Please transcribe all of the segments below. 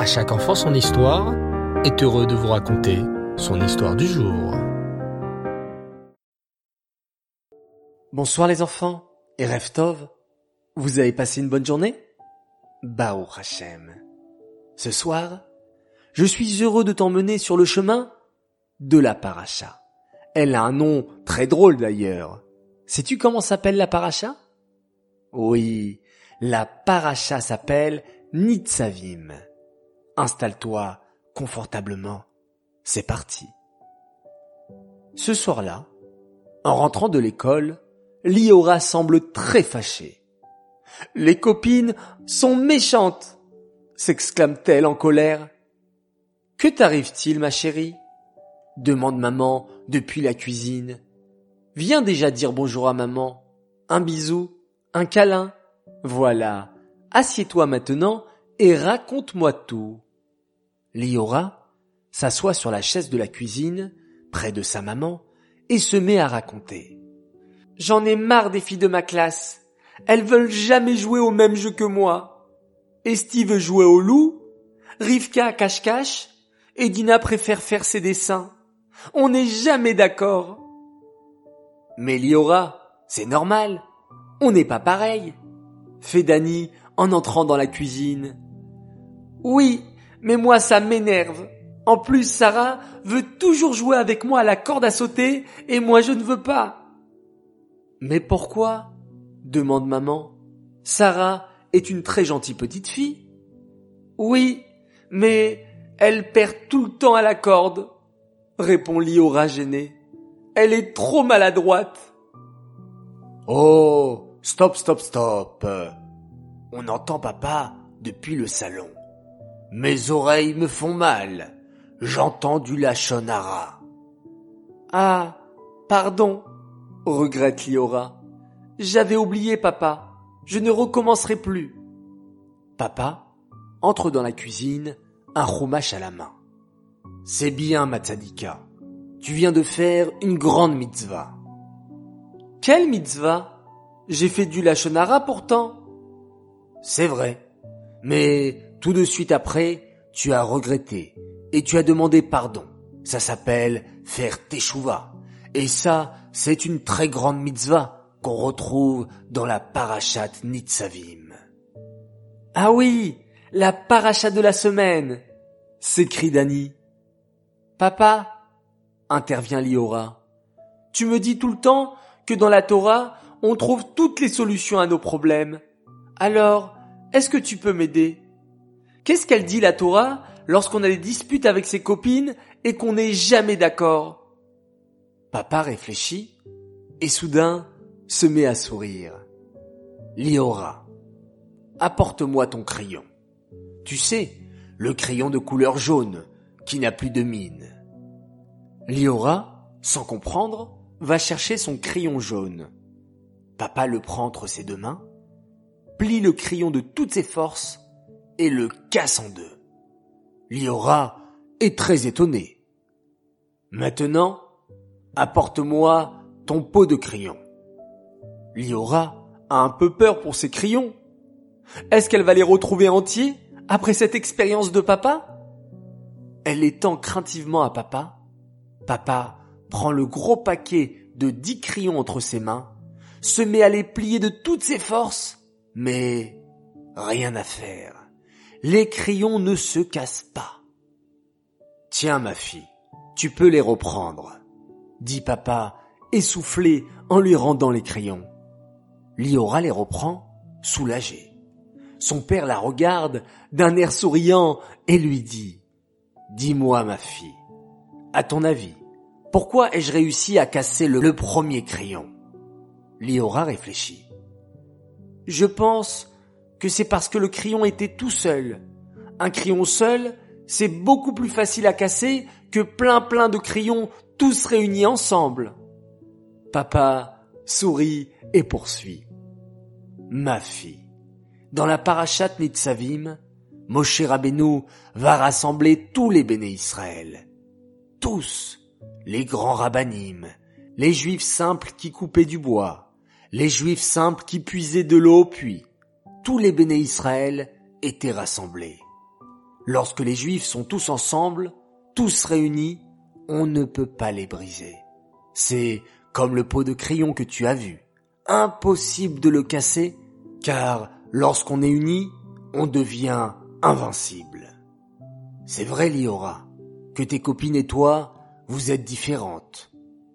À chaque enfant son histoire est heureux de vous raconter son histoire du jour. Bonsoir les enfants et Reftov. Vous avez passé une bonne journée? Bao Hachem. Ce soir, je suis heureux de t'emmener sur le chemin de la paracha. Elle a un nom très drôle d'ailleurs. Sais-tu comment s'appelle la paracha? Oui, la paracha s'appelle Nitzavim. Installe-toi confortablement. C'est parti. Ce soir-là, en rentrant de l'école, Liora semble très fâchée. Les copines sont méchantes, s'exclame-t-elle en colère. Que t'arrive-t-il, ma chérie? demande maman depuis la cuisine. Viens déjà dire bonjour à maman. Un bisou, un câlin. Voilà. Assieds-toi maintenant et raconte-moi tout. Liora s'assoit sur la chaise de la cuisine, près de sa maman, et se met à raconter. J'en ai marre des filles de ma classe. Elles veulent jamais jouer au même jeu que moi. Esty veut jouer au loup, Rivka cache-cache, et Dina préfère faire ses dessins. On n'est jamais d'accord. Mais Liora, c'est normal. On n'est pas pareil. Fait Dani en entrant dans la cuisine. Oui, mais moi ça m'énerve. En plus, Sarah veut toujours jouer avec moi à la corde à sauter et moi je ne veux pas. Mais pourquoi? demande maman. Sarah est une très gentille petite fille. Oui, mais elle perd tout le temps à la corde, répond Liora gênée. Elle est trop maladroite. Oh, stop, stop, stop. On entend papa depuis le salon. Mes oreilles me font mal. J'entends du lachonara. Ah, pardon, regrette Liora. J'avais oublié papa. Je ne recommencerai plus. Papa entre dans la cuisine, un chumash à la main. C'est bien, Matzadika. Tu viens de faire une grande mitzvah. Quelle mitzvah? J'ai fait du lachonara pourtant. C'est vrai. Mais tout de suite après, tu as regretté et tu as demandé pardon. Ça s'appelle faire teshuva. Et ça, c'est une très grande mitzvah qu'on retrouve dans la parashat Nitzavim. Ah oui, la parachat de la semaine, s'écrie Dani. Papa, intervient Liora, tu me dis tout le temps que dans la Torah, on trouve toutes les solutions à nos problèmes. Alors, est-ce que tu peux m'aider? Qu'est-ce qu'elle dit la Torah lorsqu'on a des disputes avec ses copines et qu'on n'est jamais d'accord? Papa réfléchit et soudain se met à sourire. Liora, apporte-moi ton crayon. Tu sais, le crayon de couleur jaune qui n'a plus de mine. Liora, sans comprendre, va chercher son crayon jaune. Papa le prend entre ses deux mains, plie le crayon de toutes ses forces et le casse en deux. Liora est très étonné. Maintenant, apporte-moi ton pot de crayon. Liora a un peu peur pour ses crayons. Est-ce qu'elle va les retrouver entiers après cette expérience de papa? Elle étend craintivement à papa. Papa prend le gros paquet de dix crayons entre ses mains, se met à les plier de toutes ses forces, mais rien à faire les crayons ne se cassent pas. Tiens, ma fille, tu peux les reprendre, dit papa, essoufflé en lui rendant les crayons. Liora les reprend, soulagé. Son père la regarde d'un air souriant et lui dit Dis-moi, ma fille, à ton avis, pourquoi ai-je réussi à casser le premier crayon? Liora réfléchit. Je pense que c'est parce que le crayon était tout seul. Un crayon seul, c'est beaucoup plus facile à casser que plein plein de crayons tous réunis ensemble. Papa sourit et poursuit. Ma fille, dans la parachat Nitzavim, Moshe Rabbeinu va rassembler tous les béné Israël. Tous, les grands rabbinim, les juifs simples qui coupaient du bois, les juifs simples qui puisaient de l'eau au puits, tous les béné Israël étaient rassemblés. Lorsque les juifs sont tous ensemble, tous réunis, on ne peut pas les briser. C'est comme le pot de crayon que tu as vu. Impossible de le casser, car lorsqu'on est unis, on devient invincible. C'est vrai, Liora, que tes copines et toi, vous êtes différentes.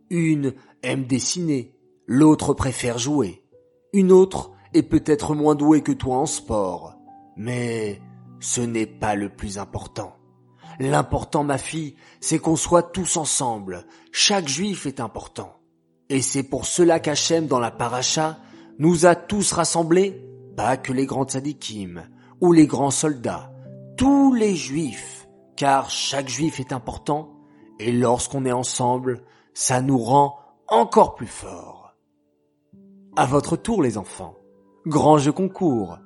Une aime dessiner, l'autre préfère jouer, une autre peut-être moins douée que toi en sport, mais ce n'est pas le plus important. L'important, ma fille, c'est qu'on soit tous ensemble. Chaque juif est important. Et c'est pour cela qu'Hachem, dans la paracha, nous a tous rassemblés, pas que les grands tzadikim ou les grands soldats, tous les juifs, car chaque juif est important, et lorsqu'on est ensemble, ça nous rend encore plus forts. À votre tour, les enfants. Grand jeu concours.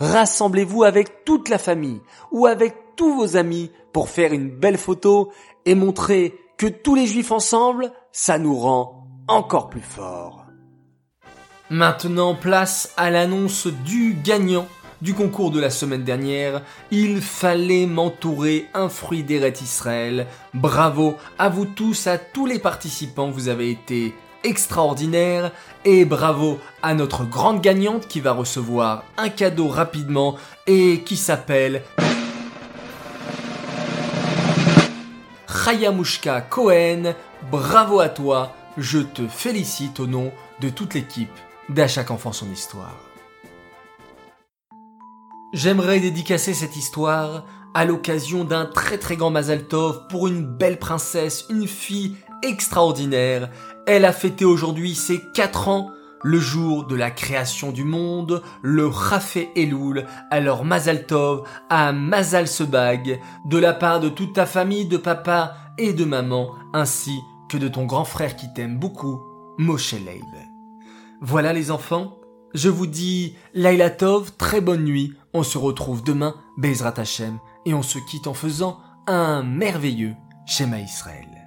Rassemblez-vous avec toute la famille ou avec tous vos amis pour faire une belle photo et montrer que tous les juifs ensemble, ça nous rend encore plus forts. Maintenant, place à l'annonce du gagnant du concours de la semaine dernière. Il fallait m'entourer un fruit d'Eret Israël. Bravo à vous tous, à tous les participants, vous avez été extraordinaires. Et bravo à notre grande gagnante qui va recevoir un cadeau rapidement et qui s'appelle Chayamushka Cohen. Bravo à toi, je te félicite au nom de toute l'équipe d'À chaque enfant son histoire. J'aimerais dédicacer cette histoire à l'occasion d'un très très grand Mazal Tov pour une belle princesse, une fille extraordinaire. Elle a fêté aujourd'hui ses 4 ans, le jour de la création du monde, le Rafé Elul, alors Mazal Tov à Mazal Sebag, de la part de toute ta famille, de papa et de maman, ainsi que de ton grand frère qui t'aime beaucoup, Moshe Leib. Voilà les enfants, je vous dis Laila Tov, très bonne nuit, on se retrouve demain, Bezrat Hashem, et on se quitte en faisant un merveilleux Shema Israël.